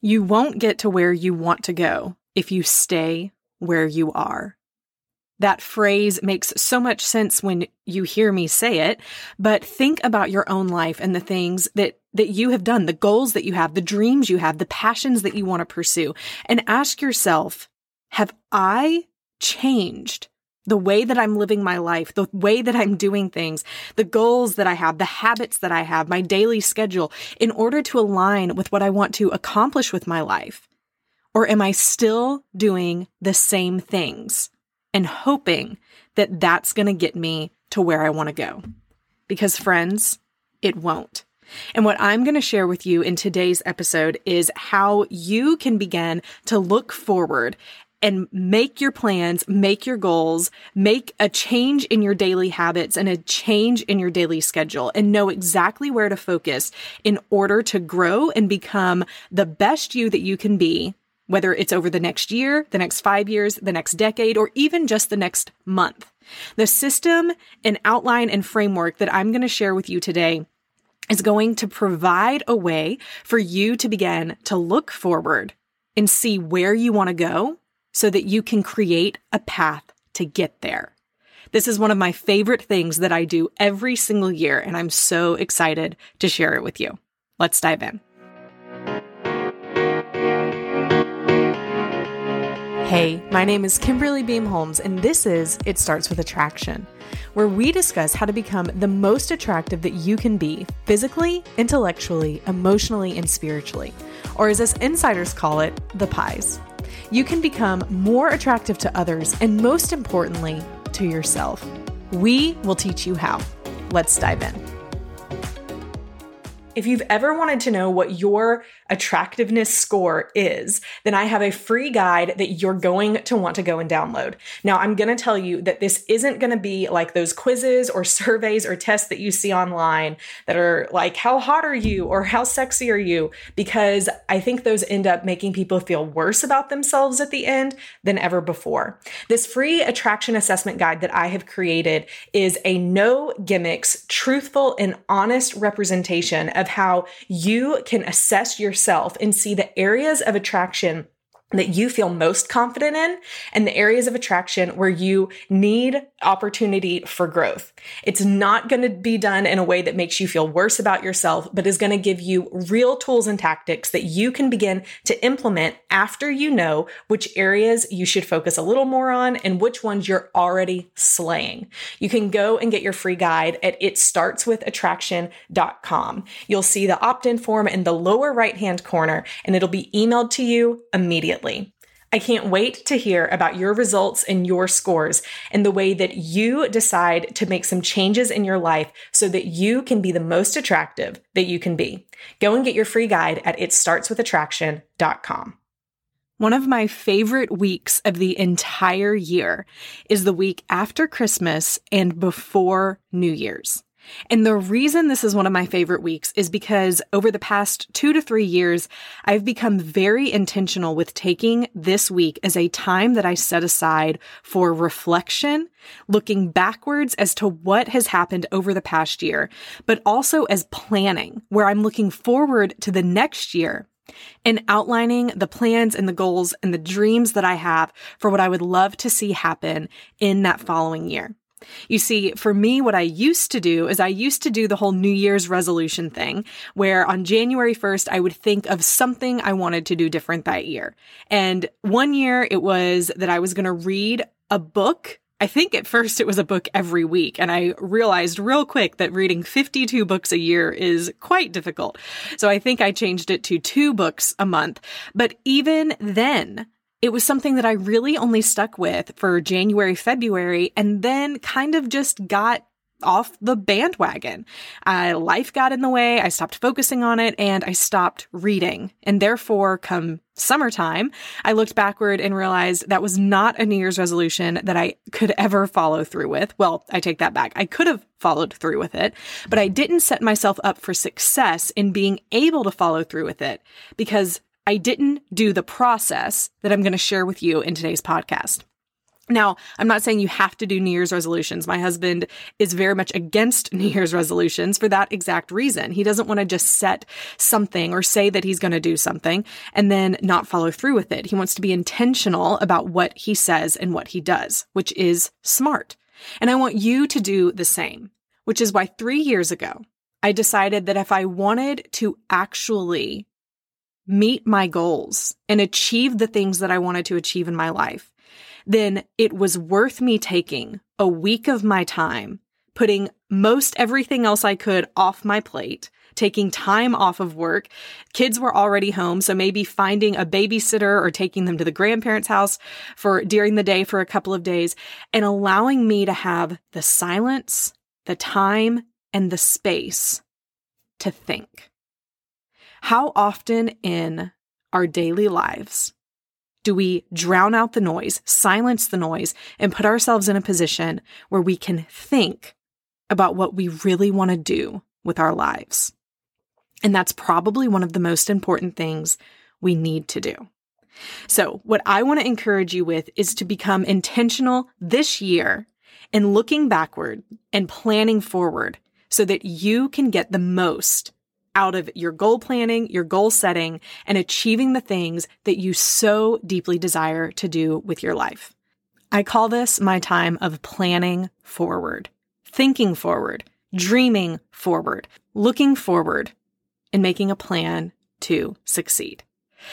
You won't get to where you want to go if you stay where you are. That phrase makes so much sense when you hear me say it, but think about your own life and the things that, that you have done, the goals that you have, the dreams you have, the passions that you want to pursue, and ask yourself, have I changed the way that I'm living my life, the way that I'm doing things, the goals that I have, the habits that I have, my daily schedule in order to align with what I want to accomplish with my life? Or am I still doing the same things and hoping that that's going to get me to where I want to go? Because friends, it won't. And what I'm going to share with you in today's episode is how you can begin to look forward and make your plans, make your goals, make a change in your daily habits and a change in your daily schedule and know exactly where to focus in order to grow and become the best you that you can be, whether it's over the next year, the next five years, the next decade, or even just the next month. The system and outline and framework that I'm going to share with you today is going to provide a way for you to begin to look forward and see where you want to go so that you can create a path to get there. This is one of my favorite things that I do every single year, and I'm so excited to share it with you. Let's dive in. Hey, my name is Kimberly Beam Holmes, and this is It Starts with Attraction, where we discuss how to become the most attractive that you can be physically, intellectually, emotionally, and spiritually, or as us insiders call it, the pies you can become more attractive to others and, most importantly, to yourself. We will teach you how. Let's dive in. If you've ever wanted to know what your attractiveness score is, then I have a free guide that you're going to want to go and download. Now, I'm going to tell you that this isn't going to be like those quizzes or surveys or tests that you see online that are like, how hot are you or how sexy are you? Because I think those end up making people feel worse about themselves at the end than ever before. This free attraction assessment guide that I have created is a no gimmicks, truthful, and honest representation of how you can assess your yourself and see the areas of attraction that you feel most confident in and the areas of attraction where you need opportunity for growth. It's not going to be done in a way that makes you feel worse about yourself, but is going to give you real tools and tactics that you can begin to implement after you know which areas you should focus a little more on and which ones you're already slaying. You can go and get your free guide at itstartswithattraction.com. You'll see the opt-in form in the lower right-hand corner and it'll be emailed to you immediately immediately. I can't wait to hear about your results and your scores and the way that you decide to make some changes in your life so that you can be the most attractive that you can be. Go and get your free guide at itstartswithattraction.com. One of my favorite weeks of the entire year is the week after Christmas and before New Year's. And the reason this is one of my favorite weeks is because over the past two to three years, I've become very intentional with taking this week as a time that I set aside for reflection, looking backwards as to what has happened over the past year, but also as planning, where I'm looking forward to the next year and outlining the plans and the goals and the dreams that I have for what I would love to see happen in that following year. You see, for me, what I used to do is I used to do the whole New Year's resolution thing, where on January 1st, I would think of something I wanted to do different that year. And one year it was that I was going to read a book. I think at first it was a book every week, and I realized real quick that reading 52 books a year is quite difficult. So I think I changed it to two books a month. But even then, it was something that I really only stuck with for January, February, and then kind of just got off the bandwagon. Uh, life got in the way. I stopped focusing on it and I stopped reading. And therefore, come summertime, I looked backward and realized that was not a New Year's resolution that I could ever follow through with. Well, I take that back. I could have followed through with it, but I didn't set myself up for success in being able to follow through with it because I didn't do the process that I'm going to share with you in today's podcast. Now, I'm not saying you have to do New Year's resolutions. My husband is very much against New Year's resolutions for that exact reason. He doesn't want to just set something or say that he's going to do something and then not follow through with it. He wants to be intentional about what he says and what he does, which is smart. And I want you to do the same, which is why three years ago, I decided that if I wanted to actually meet my goals and achieve the things that I wanted to achieve in my life, then it was worth me taking a week of my time, putting most everything else I could off my plate, taking time off of work. Kids were already home, so maybe finding a babysitter or taking them to the grandparents' house for during the day for a couple of days and allowing me to have the silence, the time, and the space to think. How often in our daily lives do we drown out the noise, silence the noise, and put ourselves in a position where we can think about what we really want to do with our lives? And that's probably one of the most important things we need to do. So, what I want to encourage you with is to become intentional this year in looking backward and planning forward so that you can get the most out of your goal planning, your goal setting, and achieving the things that you so deeply desire to do with your life. I call this my time of planning forward, thinking forward, dreaming forward, looking forward, and making a plan to succeed.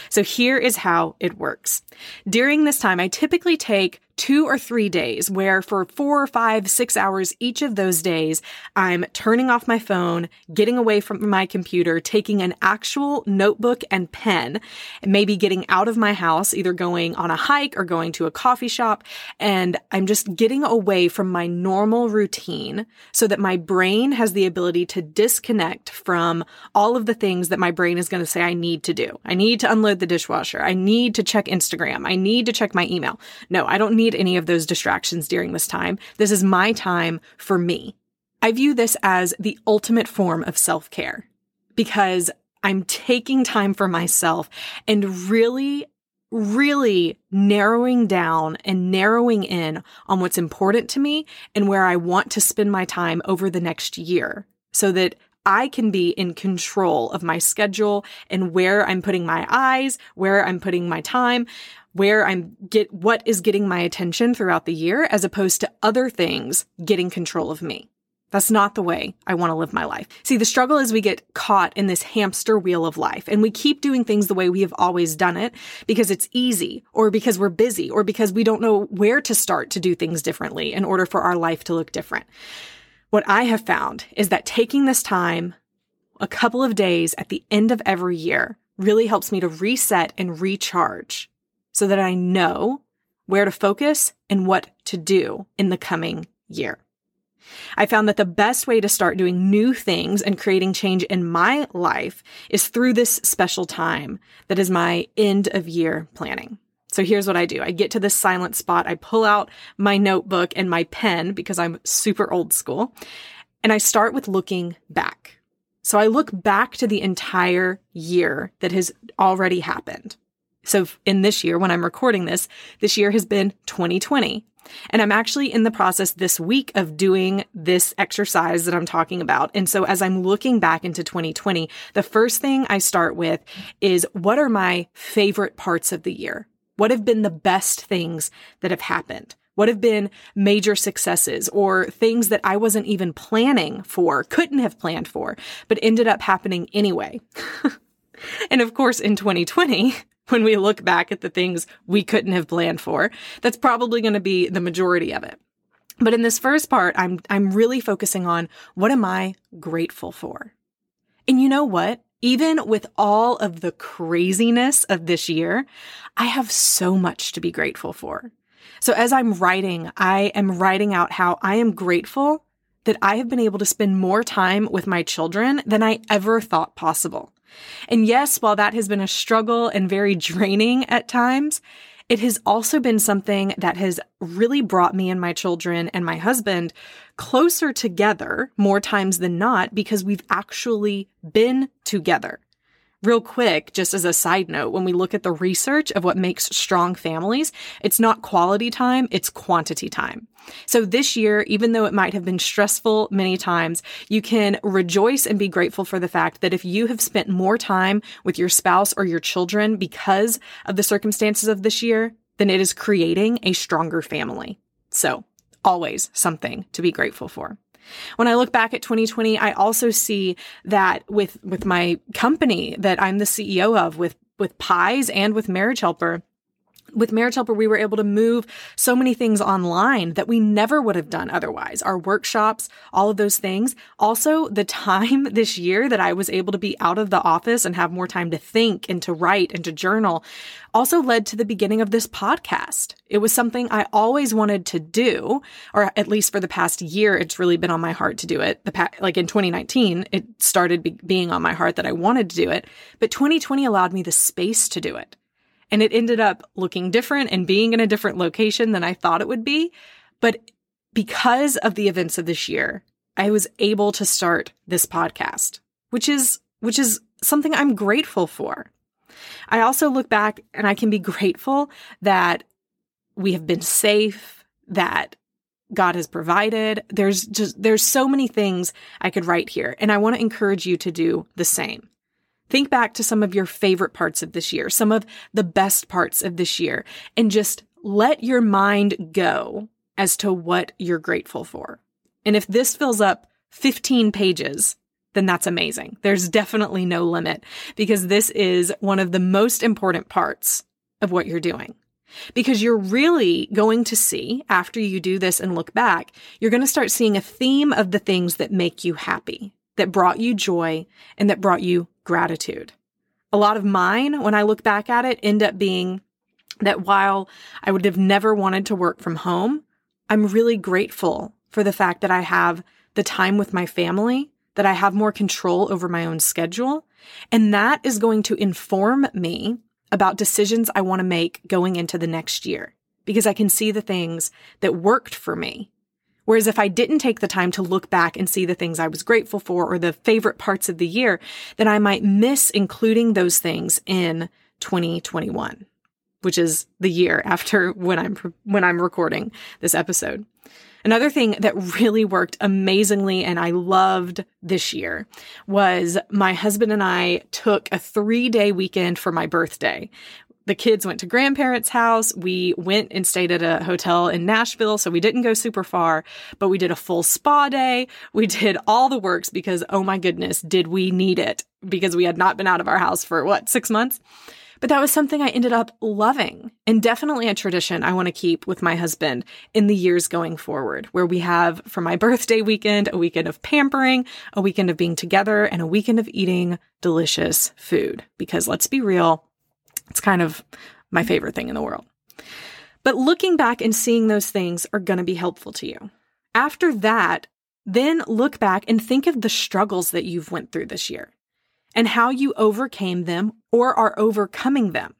So here is how it works. During this time, I typically take two or three days where for four or five, six hours each of those days, I'm turning off my phone, getting away from my computer, taking an actual notebook and pen, maybe getting out of my house, either going on a hike or going to a coffee shop. And I'm just getting away from my normal routine so that my brain has the ability to disconnect from all of the things that my brain is going to say I need to do. I need to unload the dishwasher. I need to check Instagram. I need to check my email. No, I don't need need any of those distractions during this time. This is my time for me. I view this as the ultimate form of self care because I'm taking time for myself and really really narrowing down and narrowing in on what's important to me and where I want to spend my time over the next year so that I can be in control of my schedule and where I'm putting my eyes, where I'm putting my time, where I'm get what is getting my attention throughout the year as opposed to other things getting control of me. That's not the way I want to live my life. See, the struggle is we get caught in this hamster wheel of life and we keep doing things the way we have always done it because it's easy or because we're busy or because we don't know where to start to do things differently in order for our life to look different. What I have found is that taking this time, a couple of days at the end of every year, really helps me to reset and recharge so that I know where to focus and what to do in the coming year. I found that the best way to start doing new things and creating change in my life is through this special time that is my end of year planning. So here's what I do. I get to this silent spot. I pull out my notebook and my pen because I'm super old school. And I start with looking back. So I look back to the entire year that has already happened. So in this year, when I'm recording this, this year has been 2020. And I'm actually in the process this week of doing this exercise that I'm talking about. And so as I'm looking back into 2020, the first thing I start with is what are my favorite parts of the year? What have been the best things that have happened? What have been major successes or things that I wasn't even planning for, couldn't have planned for, but ended up happening anyway? and of course, in 2020, when we look back at the things we couldn't have planned for. That's probably going to be the majority of it. But in this first part, I'm, I'm really focusing on what am I grateful for? And you know what? Even with all of the craziness of this year, I have so much to be grateful for. So as I'm writing, I am writing out how I am grateful that I have been able to spend more time with my children than I ever thought possible. And yes, while that has been a struggle and very draining at times, it has also been something that has really brought me and my children and my husband closer together more times than not because we've actually been together. Real quick, just as a side note, when we look at the research of what makes strong families, it's not quality time, it's quantity time. So this year, even though it might have been stressful many times, you can rejoice and be grateful for the fact that if you have spent more time with your spouse or your children because of the circumstances of this year, then it is creating a stronger family. So always something to be grateful for. When I look back at 2020, I also see that with, with my company that I'm the CEO of with, with Pies and with Marriage Helper, with Marriage Helper, we were able to move so many things online that we never would have done otherwise. Our workshops, all of those things. Also, the time this year that I was able to be out of the office and have more time to think and to write and to journal also led to the beginning of this podcast. It was something I always wanted to do, or at least for the past year, it's really been on my heart to do it. The pa- like in 2019, it started be- being on my heart that I wanted to do it, but 2020 allowed me the space to do it. And it ended up looking different and being in a different location than I thought it would be. But because of the events of this year, I was able to start this podcast, which is, which is something I'm grateful for. I also look back and I can be grateful that we have been safe, that God has provided. There's just, there's so many things I could write here. And I want to encourage you to do the same. Think back to some of your favorite parts of this year, some of the best parts of this year, and just let your mind go as to what you're grateful for. And if this fills up 15 pages, then that's amazing. There's definitely no limit because this is one of the most important parts of what you're doing. Because you're really going to see after you do this and look back, you're going to start seeing a theme of the things that make you happy, that brought you joy, and that brought you gratitude. A lot of mine, when I look back at it, end up being that while I would have never wanted to work from home, I'm really grateful for the fact that I have the time with my family, that I have more control over my own schedule. And that is going to inform me about decisions I want to make going into the next year because I can see the things that worked for me Whereas if I didn't take the time to look back and see the things I was grateful for or the favorite parts of the year, then I might miss including those things in 2021, which is the year after when I'm, when I'm recording this episode. Another thing that really worked amazingly and I loved this year was my husband and I took a three day weekend for my birthday the kids went to grandparents' house. We went and stayed at a hotel in Nashville, so we didn't go super far, but we did a full spa day. We did all the works because, oh my goodness, did we need it because we had not been out of our house for what, six months? But that was something I ended up loving and definitely a tradition I want to keep with my husband in the years going forward, where we have for my birthday weekend, a weekend of pampering, a weekend of being together, and a weekend of eating delicious food. Because let's be real, it's kind of my favorite thing in the world. But looking back and seeing those things are going to be helpful to you. After that, then look back and think of the struggles that you've went through this year and how you overcame them or are overcoming them.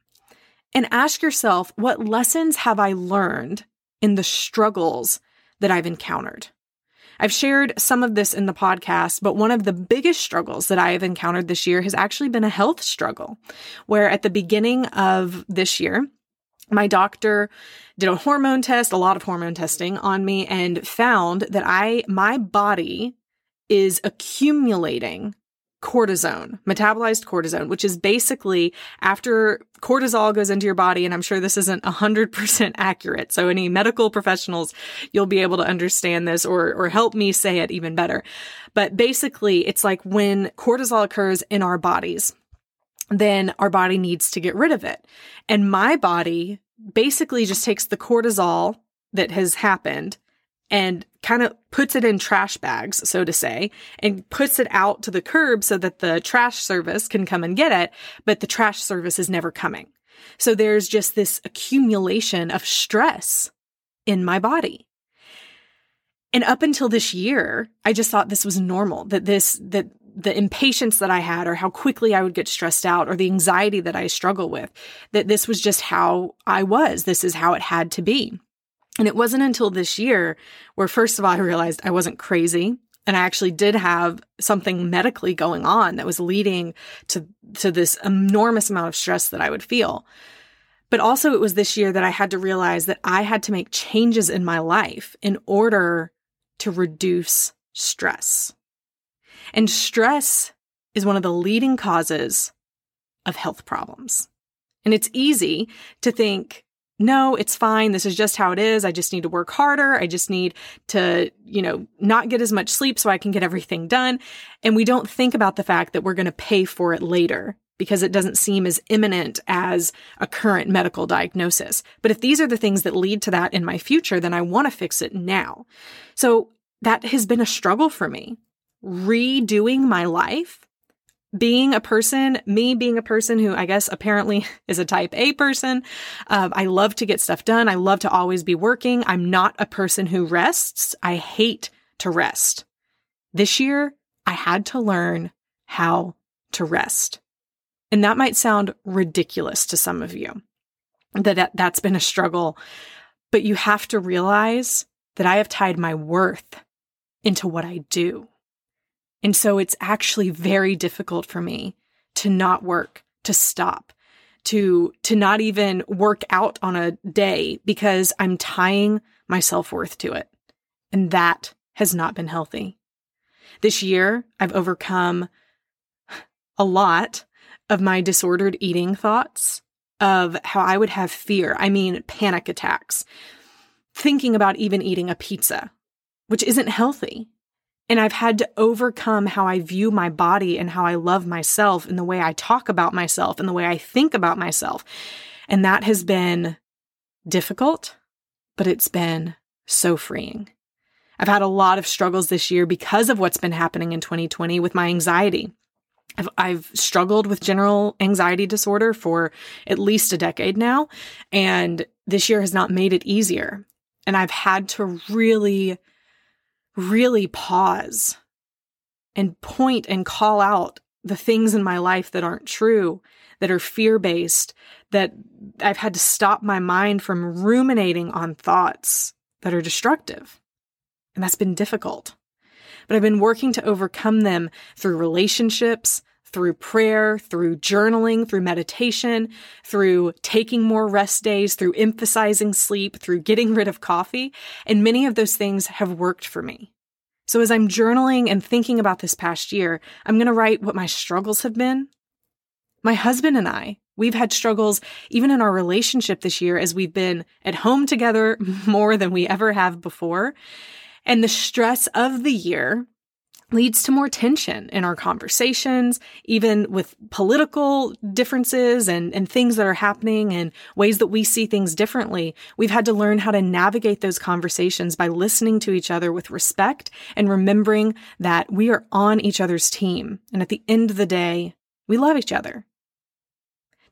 And ask yourself, what lessons have I learned in the struggles that I've encountered? I've shared some of this in the podcast, but one of the biggest struggles that I have encountered this year has actually been a health struggle, where at the beginning of this year, my doctor did a hormone test, a lot of hormone testing on me and found that I my body is accumulating cortisone, metabolized cortisone, which is basically after cortisol goes into your body. And I'm sure this isn't 100% accurate. So any medical professionals, you'll be able to understand this or, or help me say it even better. But basically, it's like when cortisol occurs in our bodies, then our body needs to get rid of it. And my body basically just takes the cortisol that has happened and kind of puts it in trash bags, so to say, and puts it out to the curb so that the trash service can come and get it, but the trash service is never coming. So there's just this accumulation of stress in my body. And up until this year, I just thought this was normal, that this, that the impatience that I had or how quickly I would get stressed out or the anxiety that I struggle with, that this was just how I was. This is how it had to be. And it wasn't until this year where, first of all, I realized I wasn't crazy. And I actually did have something medically going on that was leading to, to this enormous amount of stress that I would feel. But also, it was this year that I had to realize that I had to make changes in my life in order to reduce stress. And stress is one of the leading causes of health problems. And it's easy to think, no, it's fine. This is just how it is. I just need to work harder. I just need to, you know, not get as much sleep so I can get everything done. And we don't think about the fact that we're going to pay for it later because it doesn't seem as imminent as a current medical diagnosis. But if these are the things that lead to that in my future, then I want to fix it now. So that has been a struggle for me. Redoing my life being a person, me being a person who I guess apparently is a type A person. Uh, I love to get stuff done. I love to always be working. I'm not a person who rests. I hate to rest. This year, I had to learn how to rest. And that might sound ridiculous to some of you that that's been a struggle, but you have to realize that I have tied my worth into what I do. And so it's actually very difficult for me to not work, to stop, to, to not even work out on a day because I'm tying my self worth to it. And that has not been healthy. This year, I've overcome a lot of my disordered eating thoughts of how I would have fear. I mean, panic attacks, thinking about even eating a pizza, which isn't healthy. And I've had to overcome how I view my body and how I love myself and the way I talk about myself and the way I think about myself. And that has been difficult, but it's been so freeing. I've had a lot of struggles this year because of what's been happening in 2020 with my anxiety. I've, I've struggled with general anxiety disorder for at least a decade now, and this year has not made it easier. And I've had to really really pause and point and call out the things in my life that aren't true, that are fear based, that I've had to stop my mind from ruminating on thoughts that are destructive. And that's been difficult. But I've been working to overcome them through relationships, through prayer, through journaling, through meditation, through taking more rest days, through emphasizing sleep, through getting rid of coffee. And many of those things have worked for me. So as I'm journaling and thinking about this past year, I'm going to write what my struggles have been. My husband and I, we've had struggles even in our relationship this year as we've been at home together more than we ever have before. And the stress of the year leads to more tension in our conversations, even with political differences and, and things that are happening and ways that we see things differently. We've had to learn how to navigate those conversations by listening to each other with respect and remembering that we are on each other's team. And at the end of the day, we love each other.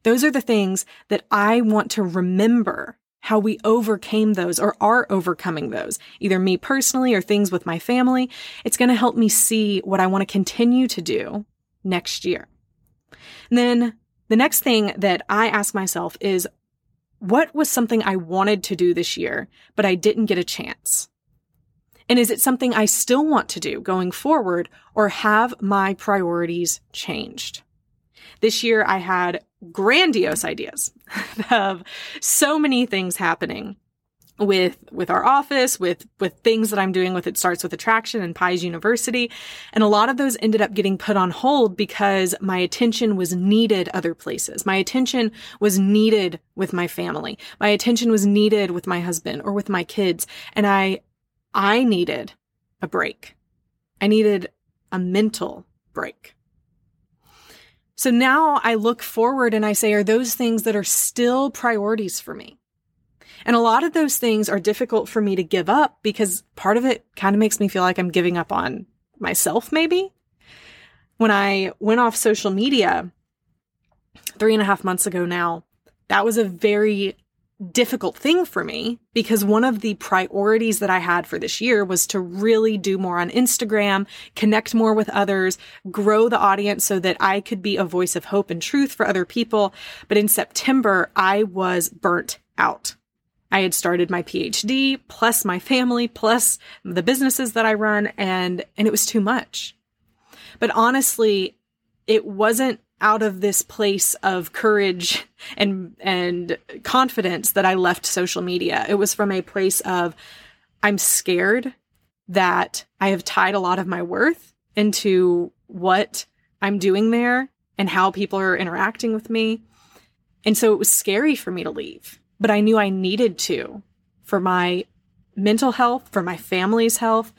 Those are the things that I want to remember how we overcame those or are overcoming those, either me personally or things with my family. It's going to help me see what I want to continue to do next year. And then the next thing that I ask myself is, what was something I wanted to do this year, but I didn't get a chance? And is it something I still want to do going forward or have my priorities changed? This year I had grandiose ideas of so many things happening with with our office with with things that I'm doing with it starts with attraction and Pies University. And a lot of those ended up getting put on hold because my attention was needed other places. My attention was needed with my family. My attention was needed with my husband or with my kids. And I I needed a break. I needed a mental break so now I look forward and I say, are those things that are still priorities for me? And a lot of those things are difficult for me to give up because part of it kind of makes me feel like I'm giving up on myself, maybe. When I went off social media three and a half months ago now, that was a very difficult thing for me because one of the priorities that I had for this year was to really do more on Instagram, connect more with others, grow the audience so that I could be a voice of hope and truth for other people. But in September, I was burnt out. I had started my PhD plus my family plus the businesses that I run and, and it was too much. But honestly, it wasn't out of this place of courage and and confidence that I left social media. It was from a place of I'm scared that I have tied a lot of my worth into what I'm doing there and how people are interacting with me. And so it was scary for me to leave, but I knew I needed to for my mental health, for my family's health,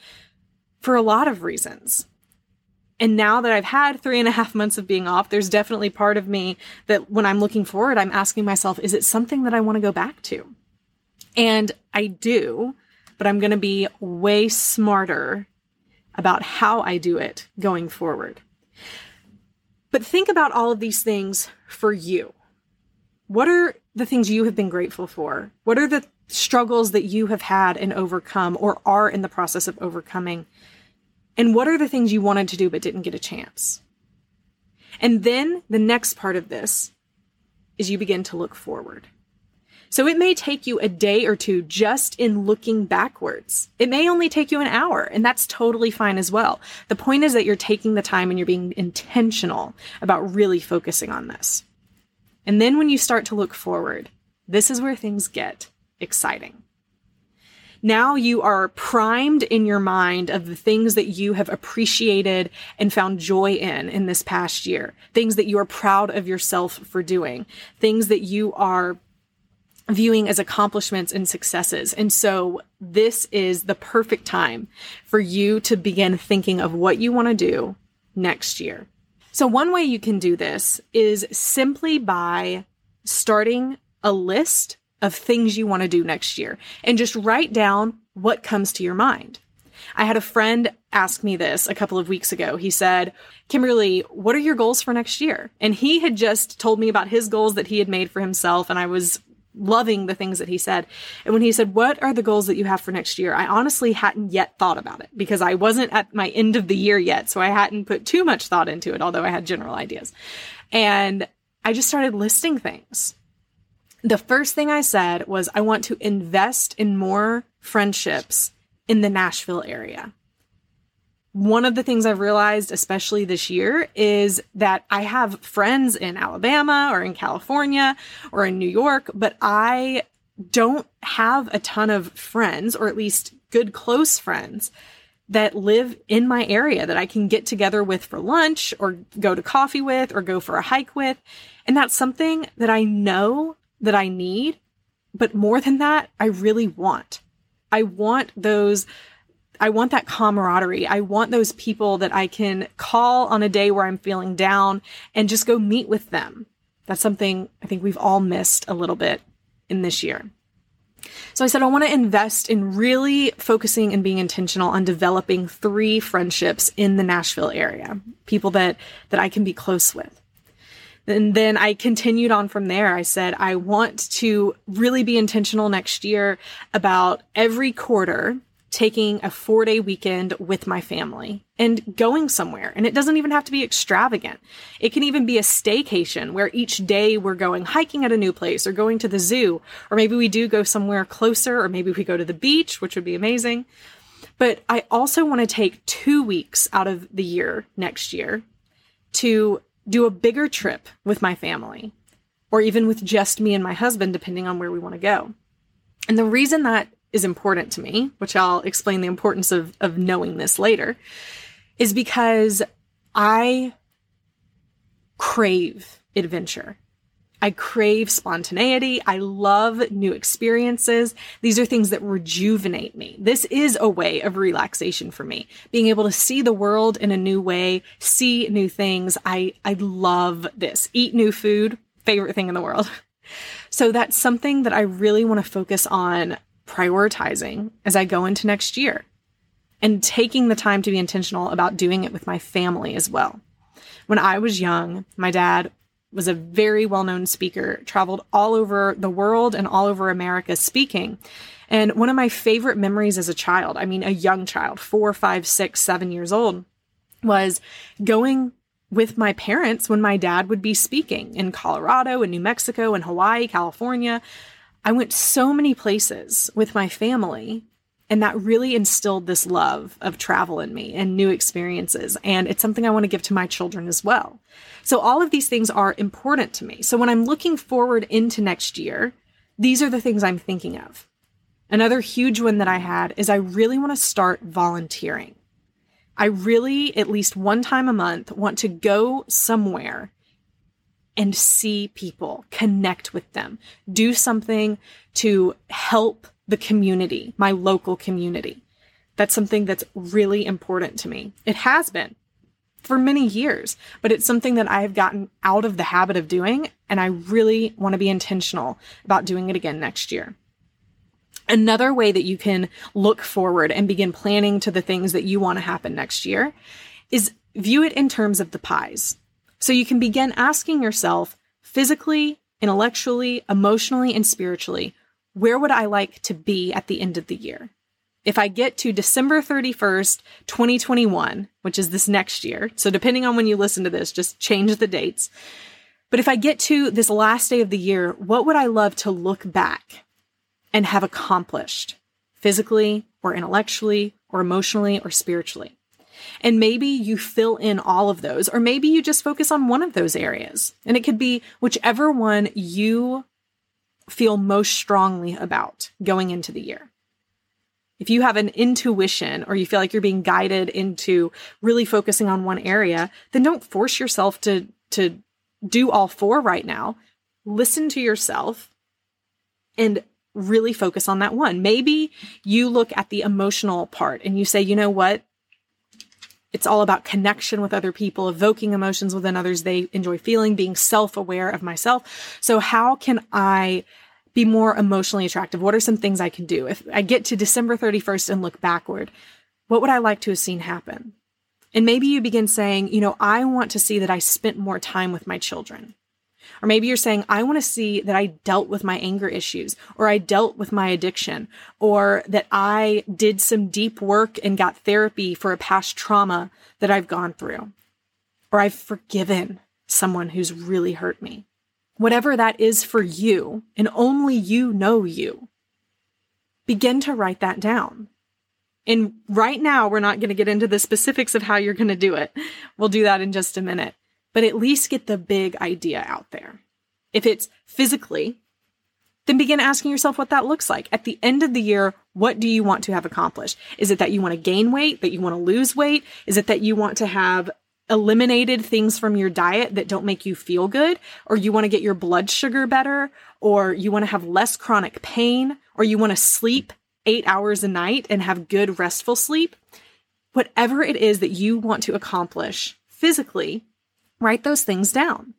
for a lot of reasons. And now that I've had three and a half months of being off, there's definitely part of me that when I'm looking forward, I'm asking myself, is it something that I want to go back to? And I do, but I'm going to be way smarter about how I do it going forward. But think about all of these things for you. What are the things you have been grateful for? What are the struggles that you have had and overcome or are in the process of overcoming? And what are the things you wanted to do but didn't get a chance? And then the next part of this is you begin to look forward. So it may take you a day or two just in looking backwards. It may only take you an hour, and that's totally fine as well. The point is that you're taking the time and you're being intentional about really focusing on this. And then when you start to look forward, this is where things get exciting. Now you are primed in your mind of the things that you have appreciated and found joy in in this past year, things that you are proud of yourself for doing, things that you are viewing as accomplishments and successes. And so this is the perfect time for you to begin thinking of what you want to do next year. So one way you can do this is simply by starting a list of things you want to do next year and just write down what comes to your mind. I had a friend ask me this a couple of weeks ago. He said, Kimberly, what are your goals for next year? And he had just told me about his goals that he had made for himself. And I was loving the things that he said. And when he said, what are the goals that you have for next year? I honestly hadn't yet thought about it because I wasn't at my end of the year yet. So I hadn't put too much thought into it, although I had general ideas. And I just started listing things the first thing I said was I want to invest in more friendships in the Nashville area. One of the things I've realized, especially this year, is that I have friends in Alabama or in California or in New York, but I don't have a ton of friends, or at least good close friends, that live in my area that I can get together with for lunch or go to coffee with or go for a hike with. And that's something that I know that I need, but more than that, I really want. I want those I want that camaraderie. I want those people that I can call on a day where I'm feeling down and just go meet with them. That's something I think we've all missed a little bit in this year. So I said, I want to invest in really focusing and being intentional on developing three friendships in the Nashville area, people that, that I can be close with. And then I continued on from there. I said, I want to really be intentional next year about every quarter taking a four day weekend with my family and going somewhere. And it doesn't even have to be extravagant. It can even be a staycation where each day we're going hiking at a new place or going to the zoo, or maybe we do go somewhere closer, or maybe we go to the beach, which would be amazing. But I also want to take two weeks out of the year next year to do a bigger trip with my family, or even with just me and my husband, depending on where we want to go. And the reason that is important to me, which I'll explain the importance of, of knowing this later, is because I crave adventure. I crave spontaneity. I love new experiences. These are things that rejuvenate me. This is a way of relaxation for me. Being able to see the world in a new way, see new things. I, I love this. Eat new food, favorite thing in the world. So that's something that I really want to focus on prioritizing as I go into next year and taking the time to be intentional about doing it with my family as well. When I was young, my dad was a very well known speaker, traveled all over the world and all over America speaking. And one of my favorite memories as a child, I mean, a young child, four, five, six, seven years old, was going with my parents when my dad would be speaking in Colorado and New Mexico and Hawaii, California. I went so many places with my family and that really instilled this love of travel in me and new experiences. And it's something I want to give to my children as well. So all of these things are important to me. So when I'm looking forward into next year, these are the things I'm thinking of. Another huge one that I had is I really want to start volunteering. I really, at least one time a month, want to go somewhere and see people, connect with them, do something to help the community, my local community. That's something that's really important to me. It has been for many years, but it's something that I have gotten out of the habit of doing, and I really want to be intentional about doing it again next year. Another way that you can look forward and begin planning to the things that you want to happen next year is view it in terms of the pies. So you can begin asking yourself physically, intellectually, emotionally, and spiritually, where would I like to be at the end of the year? If I get to December 31st, 2021, which is this next year, so depending on when you listen to this, just change the dates. But if I get to this last day of the year, what would I love to look back and have accomplished physically or intellectually or emotionally or spiritually? And maybe you fill in all of those, or maybe you just focus on one of those areas. And it could be whichever one you feel most strongly about going into the year. If you have an intuition or you feel like you're being guided into really focusing on one area, then don't force yourself to, to do all four right now. Listen to yourself and really focus on that one. Maybe you look at the emotional part and you say, you know what? It's all about connection with other people, evoking emotions within others they enjoy feeling, being self aware of myself. So, how can I be more emotionally attractive? What are some things I can do? If I get to December 31st and look backward, what would I like to have seen happen? And maybe you begin saying, you know, I want to see that I spent more time with my children. Or maybe you're saying, I want to see that I dealt with my anger issues, or I dealt with my addiction, or that I did some deep work and got therapy for a past trauma that I've gone through, or I've forgiven someone who's really hurt me. Whatever that is for you, and only you know you, begin to write that down. And right now, we're not going to get into the specifics of how you're going to do it. We'll do that in just a minute but at least get the big idea out there. If it's physically, then begin asking yourself what that looks like. At the end of the year, what do you want to have accomplished? Is it that you want to gain weight, that you want to lose weight? Is it that you want to have eliminated things from your diet that don't make you feel good? Or you want to get your blood sugar better? Or you want to have less chronic pain? Or you want to sleep eight hours a night and have good restful sleep? Whatever it is that you want to accomplish physically, write those things down.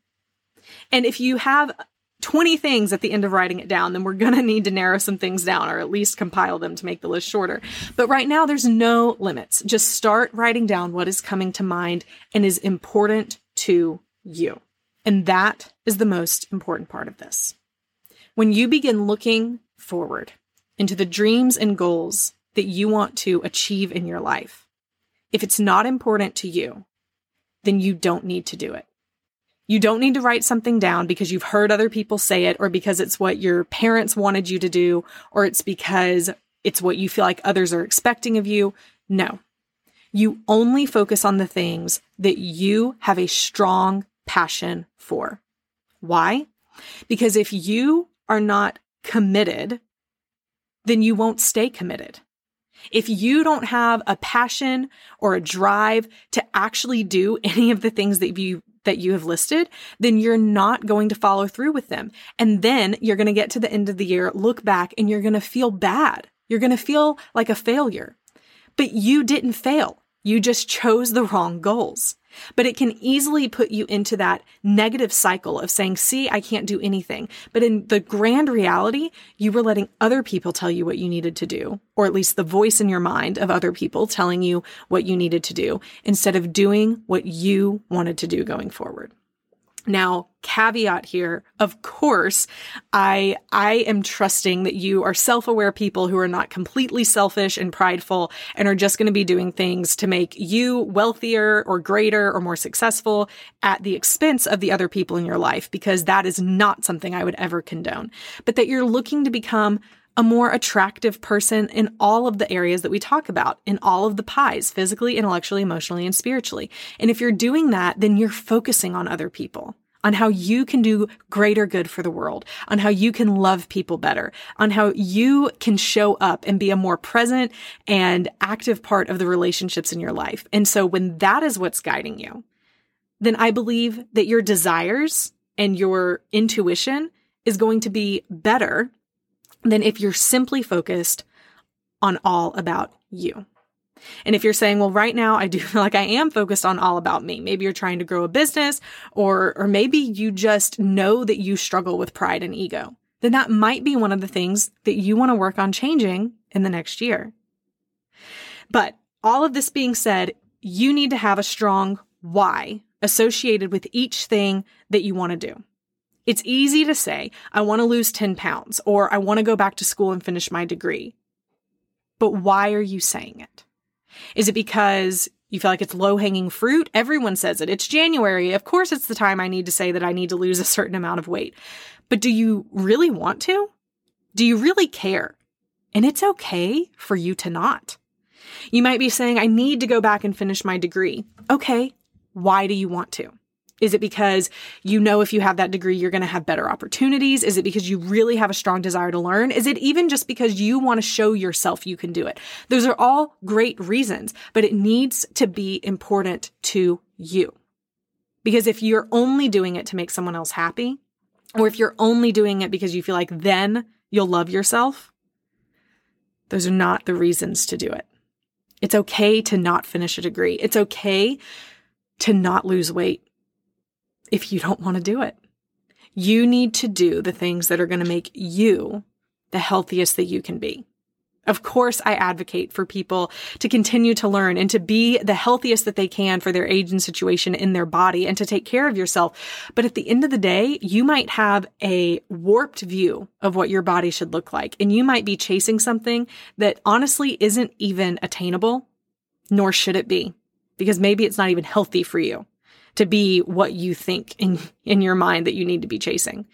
And if you have 20 things at the end of writing it down, then we're going to need to narrow some things down or at least compile them to make the list shorter. But right now, there's no limits. Just start writing down what is coming to mind and is important to you. And that is the most important part of this. When you begin looking forward into the dreams and goals that you want to achieve in your life, if it's not important to you, then you don't need to do it. You don't need to write something down because you've heard other people say it or because it's what your parents wanted you to do or it's because it's what you feel like others are expecting of you. No. You only focus on the things that you have a strong passion for. Why? Because if you are not committed, then you won't stay committed. If you don't have a passion or a drive to actually do any of the things that you that you have listed, then you're not going to follow through with them. And then you're going to get to the end of the year, look back, and you're going to feel bad. You're going to feel like a failure. But you didn't fail. You just chose the wrong goals. But it can easily put you into that negative cycle of saying, see, I can't do anything. But in the grand reality, you were letting other people tell you what you needed to do, or at least the voice in your mind of other people telling you what you needed to do instead of doing what you wanted to do going forward. Now, caveat here, of course, I I am trusting that you are self-aware people who are not completely selfish and prideful and are just going to be doing things to make you wealthier or greater or more successful at the expense of the other people in your life because that is not something I would ever condone. But that you're looking to become a more attractive person in all of the areas that we talk about, in all of the pies, physically, intellectually, emotionally, and spiritually. And if you're doing that, then you're focusing on other people on how you can do greater good for the world, on how you can love people better, on how you can show up and be a more present and active part of the relationships in your life. And so when that is what's guiding you, then I believe that your desires and your intuition is going to be better than if you're simply focused on all about you. And if you're saying, well, right now I do feel like I am focused on all about me. Maybe you're trying to grow a business or, or maybe you just know that you struggle with pride and ego. Then that might be one of the things that you want to work on changing in the next year. But all of this being said, you need to have a strong why associated with each thing that you want to do. It's easy to say, I want to lose 10 pounds or I want to go back to school and finish my degree. But why are you saying it? Is it because you feel like it's low hanging fruit? Everyone says it. It's January. Of course, it's the time I need to say that I need to lose a certain amount of weight. But do you really want to? Do you really care? And it's okay for you to not. You might be saying, I need to go back and finish my degree. Okay. Why do you want to? Is it because you know if you have that degree, you're going to have better opportunities? Is it because you really have a strong desire to learn? Is it even just because you want to show yourself you can do it? Those are all great reasons, but it needs to be important to you. Because if you're only doing it to make someone else happy, or if you're only doing it because you feel like then you'll love yourself, those are not the reasons to do it. It's okay to not finish a degree. It's okay to not lose weight if you don't want to do it. You need to do the things that are going to make you the healthiest that you can be. Of course, I advocate for people to continue to learn and to be the healthiest that they can for their age and situation in their body and to take care of yourself. But at the end of the day, you might have a warped view of what your body should look like. And you might be chasing something that honestly isn't even attainable, nor should it be, because maybe it's not even healthy for you to be what you think in, in your mind that you need to be chasing.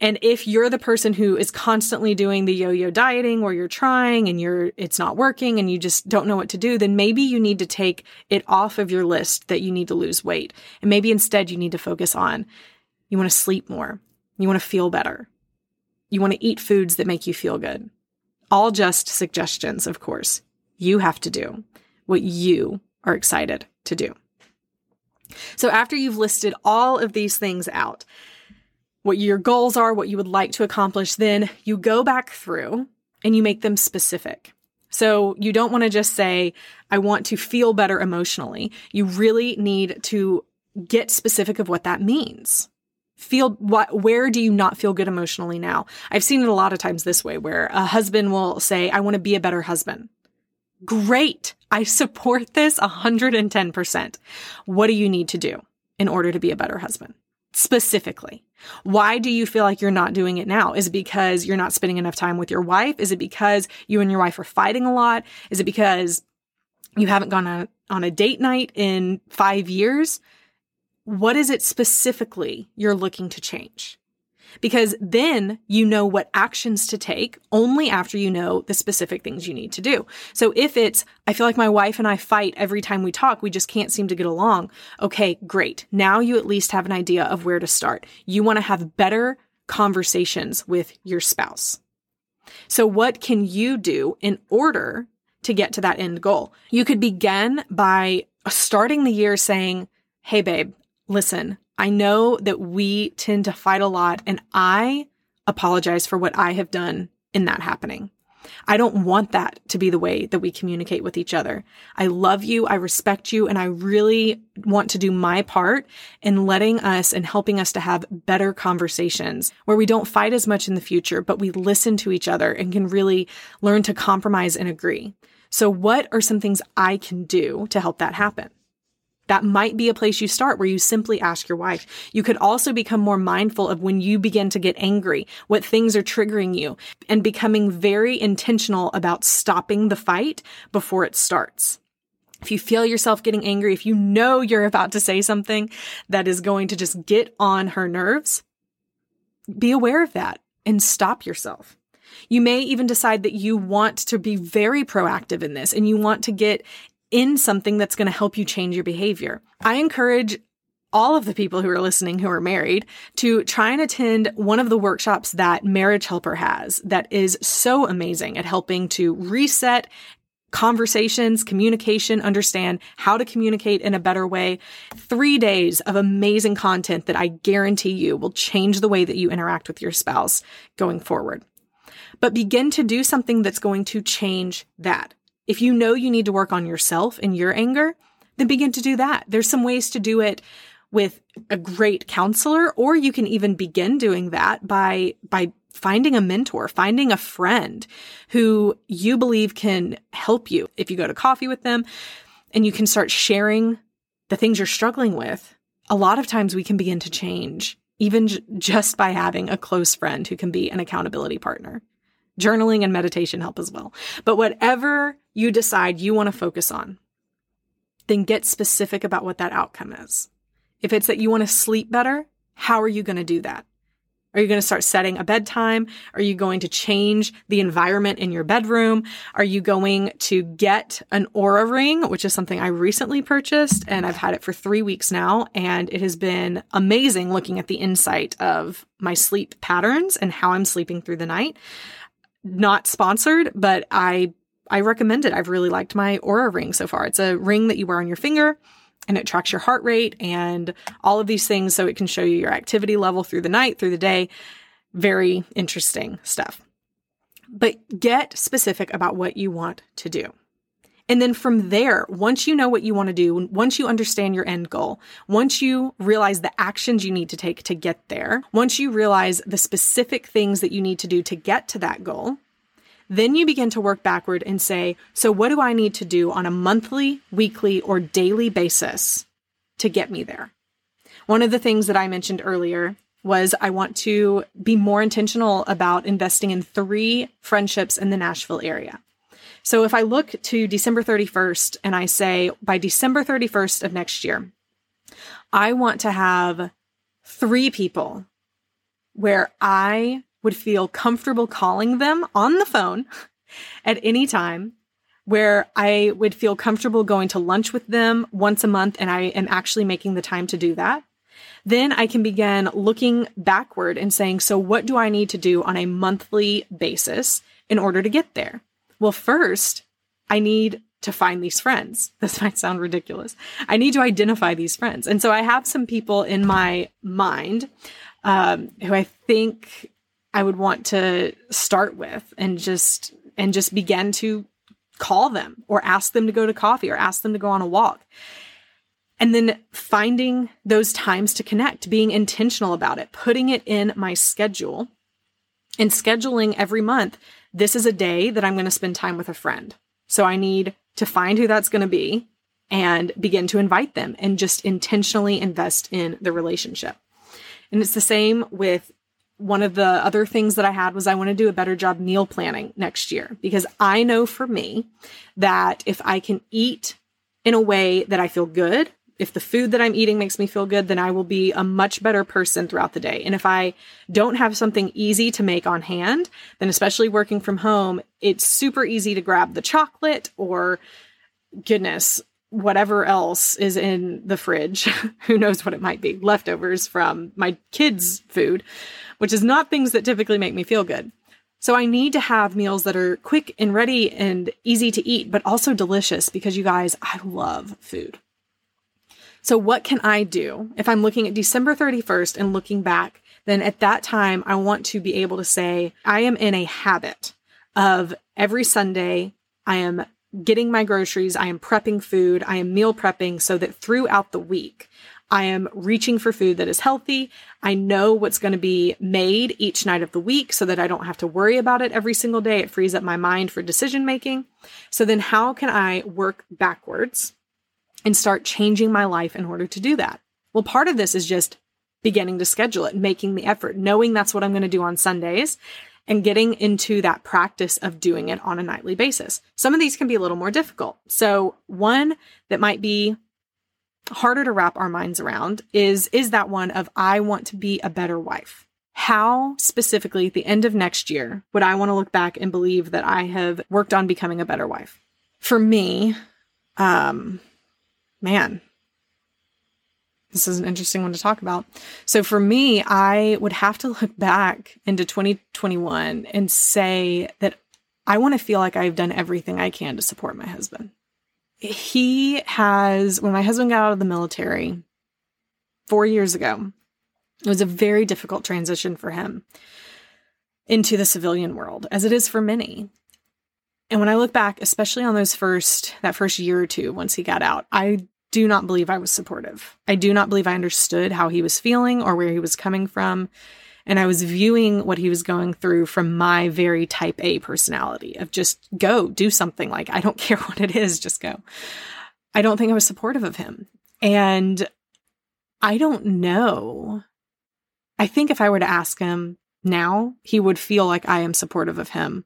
And if you're the person who is constantly doing the yo-yo dieting or you're trying and you're it's not working and you just don't know what to do, then maybe you need to take it off of your list that you need to lose weight. And maybe instead you need to focus on you want to sleep more. You want to feel better. You want to eat foods that make you feel good. All just suggestions, of course. You have to do what you are excited to do. So after you've listed all of these things out, what your goals are, what you would like to accomplish, then you go back through and you make them specific. So you don't want to just say, I want to feel better emotionally. You really need to get specific of what that means. Feel what, where do you not feel good emotionally now? I've seen it a lot of times this way where a husband will say, I want to be a better husband. Great. I support this 110%. What do you need to do in order to be a better husband? Specifically, why do you feel like you're not doing it now? Is it because you're not spending enough time with your wife? Is it because you and your wife are fighting a lot? Is it because you haven't gone on, on a date night in five years? What is it specifically you're looking to change? Because then you know what actions to take only after you know the specific things you need to do. So if it's, I feel like my wife and I fight every time we talk, we just can't seem to get along. Okay, great. Now you at least have an idea of where to start. You want to have better conversations with your spouse. So what can you do in order to get to that end goal? You could begin by starting the year saying, Hey, babe, listen, I know that we tend to fight a lot, and I apologize for what I have done in that happening. I don't want that to be the way that we communicate with each other. I love you. I respect you. And I really want to do my part in letting us and helping us to have better conversations where we don't fight as much in the future, but we listen to each other and can really learn to compromise and agree. So what are some things I can do to help that happen? That might be a place you start where you simply ask your wife. You could also become more mindful of when you begin to get angry, what things are triggering you, and becoming very intentional about stopping the fight before it starts. If you feel yourself getting angry, if you know you're about to say something that is going to just get on her nerves, be aware of that and stop yourself. You may even decide that you want to be very proactive in this and you want to get in something that's going to help you change your behavior. I encourage all of the people who are listening who are married to try and attend one of the workshops that Marriage Helper has that is so amazing at helping to reset conversations, communication, understand how to communicate in a better way. Three days of amazing content that I guarantee you will change the way that you interact with your spouse going forward. But begin to do something that's going to change that. If you know you need to work on yourself and your anger, then begin to do that. There's some ways to do it with a great counselor, or you can even begin doing that by, by finding a mentor, finding a friend who you believe can help you. If you go to coffee with them and you can start sharing the things you're struggling with, a lot of times we can begin to change, even j- just by having a close friend who can be an accountability partner. Journaling and meditation help as well. But whatever you decide you want to focus on, then get specific about what that outcome is. If it's that you want to sleep better, how are you going to do that? Are you going to start setting a bedtime? Are you going to change the environment in your bedroom? Are you going to get an Oura ring, which is something I recently purchased and I've had it for three weeks now. And it has been amazing looking at the insight of my sleep patterns and how I'm sleeping through the night not sponsored, but I I recommend it. I've really liked my Oura ring so far. It's a ring that you wear on your finger and it tracks your heart rate and all of these things so it can show you your activity level through the night, through the day. Very interesting stuff. But get specific about what you want to do. And then from there, once you know what you want to do, once you understand your end goal, once you realize the actions you need to take to get there, once you realize the specific things that you need to do to get to that goal, then you begin to work backward and say, so what do I need to do on a monthly, weekly, or daily basis to get me there? One of the things that I mentioned earlier was I want to be more intentional about investing in three friendships in the Nashville area. So if I look to December 31st and I say by December 31st of next year, I want to have three people where I would feel comfortable calling them on the phone at any time, where I would feel comfortable going to lunch with them once a month and I am actually making the time to do that. Then I can begin looking backward and saying, so what do I need to do on a monthly basis in order to get there? Well, first, I need to find these friends. This might sound ridiculous. I need to identify these friends. And so I have some people in my mind um, who I think I would want to start with and just and just begin to call them or ask them to go to coffee or ask them to go on a walk. And then finding those times to connect, being intentional about it, putting it in my schedule and scheduling every month this is a day that I'm going to spend time with a friend. So I need to find who that's going to be and begin to invite them and just intentionally invest in the relationship. And it's the same with one of the other things that I had was I want to do a better job meal planning next year because I know for me that if I can eat in a way that I feel good if the food that I'm eating makes me feel good, then I will be a much better person throughout the day. And if I don't have something easy to make on hand, then especially working from home, it's super easy to grab the chocolate or goodness, whatever else is in the fridge. Who knows what it might be? Leftovers from my kids' food, which is not things that typically make me feel good. So I need to have meals that are quick and ready and easy to eat, but also delicious because you guys, I love food. So, what can I do if I'm looking at December 31st and looking back? Then at that time, I want to be able to say, I am in a habit of every Sunday, I am getting my groceries, I am prepping food, I am meal prepping so that throughout the week, I am reaching for food that is healthy. I know what's going to be made each night of the week so that I don't have to worry about it every single day. It frees up my mind for decision making. So then how can I work backwards and start changing my life in order to do that. Well, part of this is just beginning to schedule it, making the effort, knowing that's what I'm going to do on Sundays and getting into that practice of doing it on a nightly basis. Some of these can be a little more difficult. So, one that might be harder to wrap our minds around is is that one of I want to be a better wife. How specifically at the end of next year would I want to look back and believe that I have worked on becoming a better wife? For me, um man, this is an interesting one to talk about. So for me, I would have to look back into 2021 and say that I want to feel like I've done everything I can to support my husband. He has, when my husband got out of the military four years ago, it was a very difficult transition for him into the civilian world, as it is for many. And when I look back, especially on those first, that first year or two once he got out, I do not believe I was supportive. I do not believe I understood how he was feeling or where he was coming from. And I was viewing what he was going through from my very type A personality of just go, do something. Like, I don't care what it is, just go. I don't think I was supportive of him. And I don't know. I think if I were to ask him now, he would feel like I am supportive of him.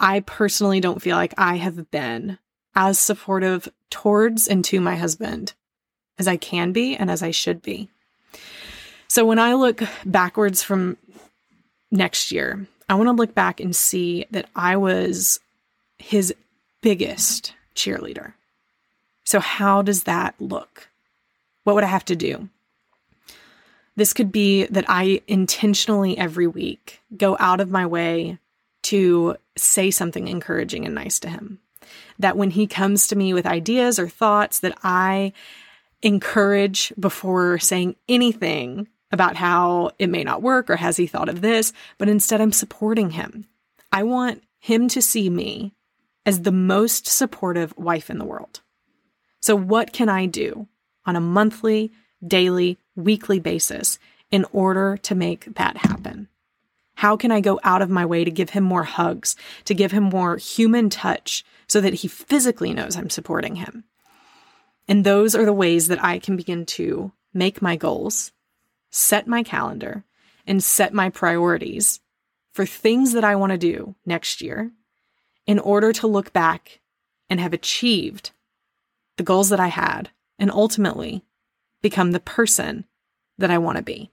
I personally don't feel like I have been as supportive towards and to my husband as I can be and as I should be. So when I look backwards from next year, I want to look back and see that I was his biggest cheerleader. So, how does that look? What would I have to do? This could be that I intentionally every week go out of my way to say something encouraging and nice to him that when he comes to me with ideas or thoughts that I encourage before saying anything about how it may not work or has he thought of this, but instead I'm supporting him. I want him to see me as the most supportive wife in the world. So, what can I do on a monthly, daily, weekly basis in order to make that happen? How can I go out of my way to give him more hugs, to give him more human touch so that he physically knows I'm supporting him? And those are the ways that I can begin to make my goals, set my calendar, and set my priorities for things that I want to do next year in order to look back and have achieved the goals that I had and ultimately become the person that I want to be.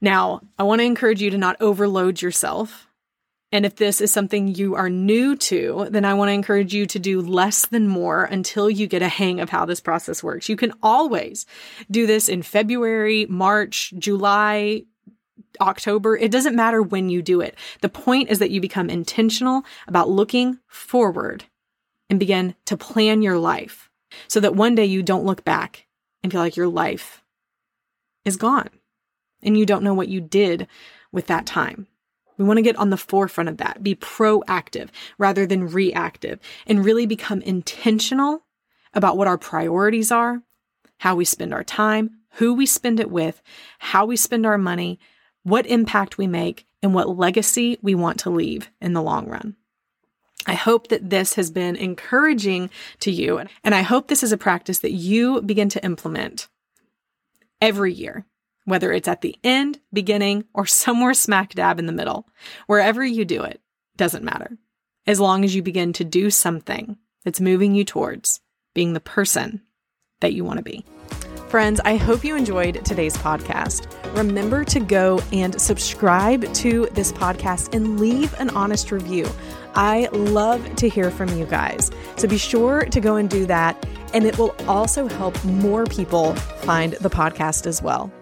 Now, I want to encourage you to not overload yourself. And if this is something you are new to, then I want to encourage you to do less than more until you get a hang of how this process works. You can always do this in February, March, July, October. It doesn't matter when you do it. The point is that you become intentional about looking forward and begin to plan your life so that one day you don't look back and feel like your life is gone and you don't know what you did with that time. We want to get on the forefront of that, be proactive rather than reactive, and really become intentional about what our priorities are, how we spend our time, who we spend it with, how we spend our money, what impact we make, and what legacy we want to leave in the long run. I hope that this has been encouraging to you, and I hope this is a practice that you begin to implement every year whether it's at the end, beginning, or somewhere smack dab in the middle. Wherever you do it, doesn't matter. As long as you begin to do something that's moving you towards being the person that you want to be. Friends, I hope you enjoyed today's podcast. Remember to go and subscribe to this podcast and leave an honest review. I love to hear from you guys. So be sure to go and do that. And it will also help more people find the podcast as well.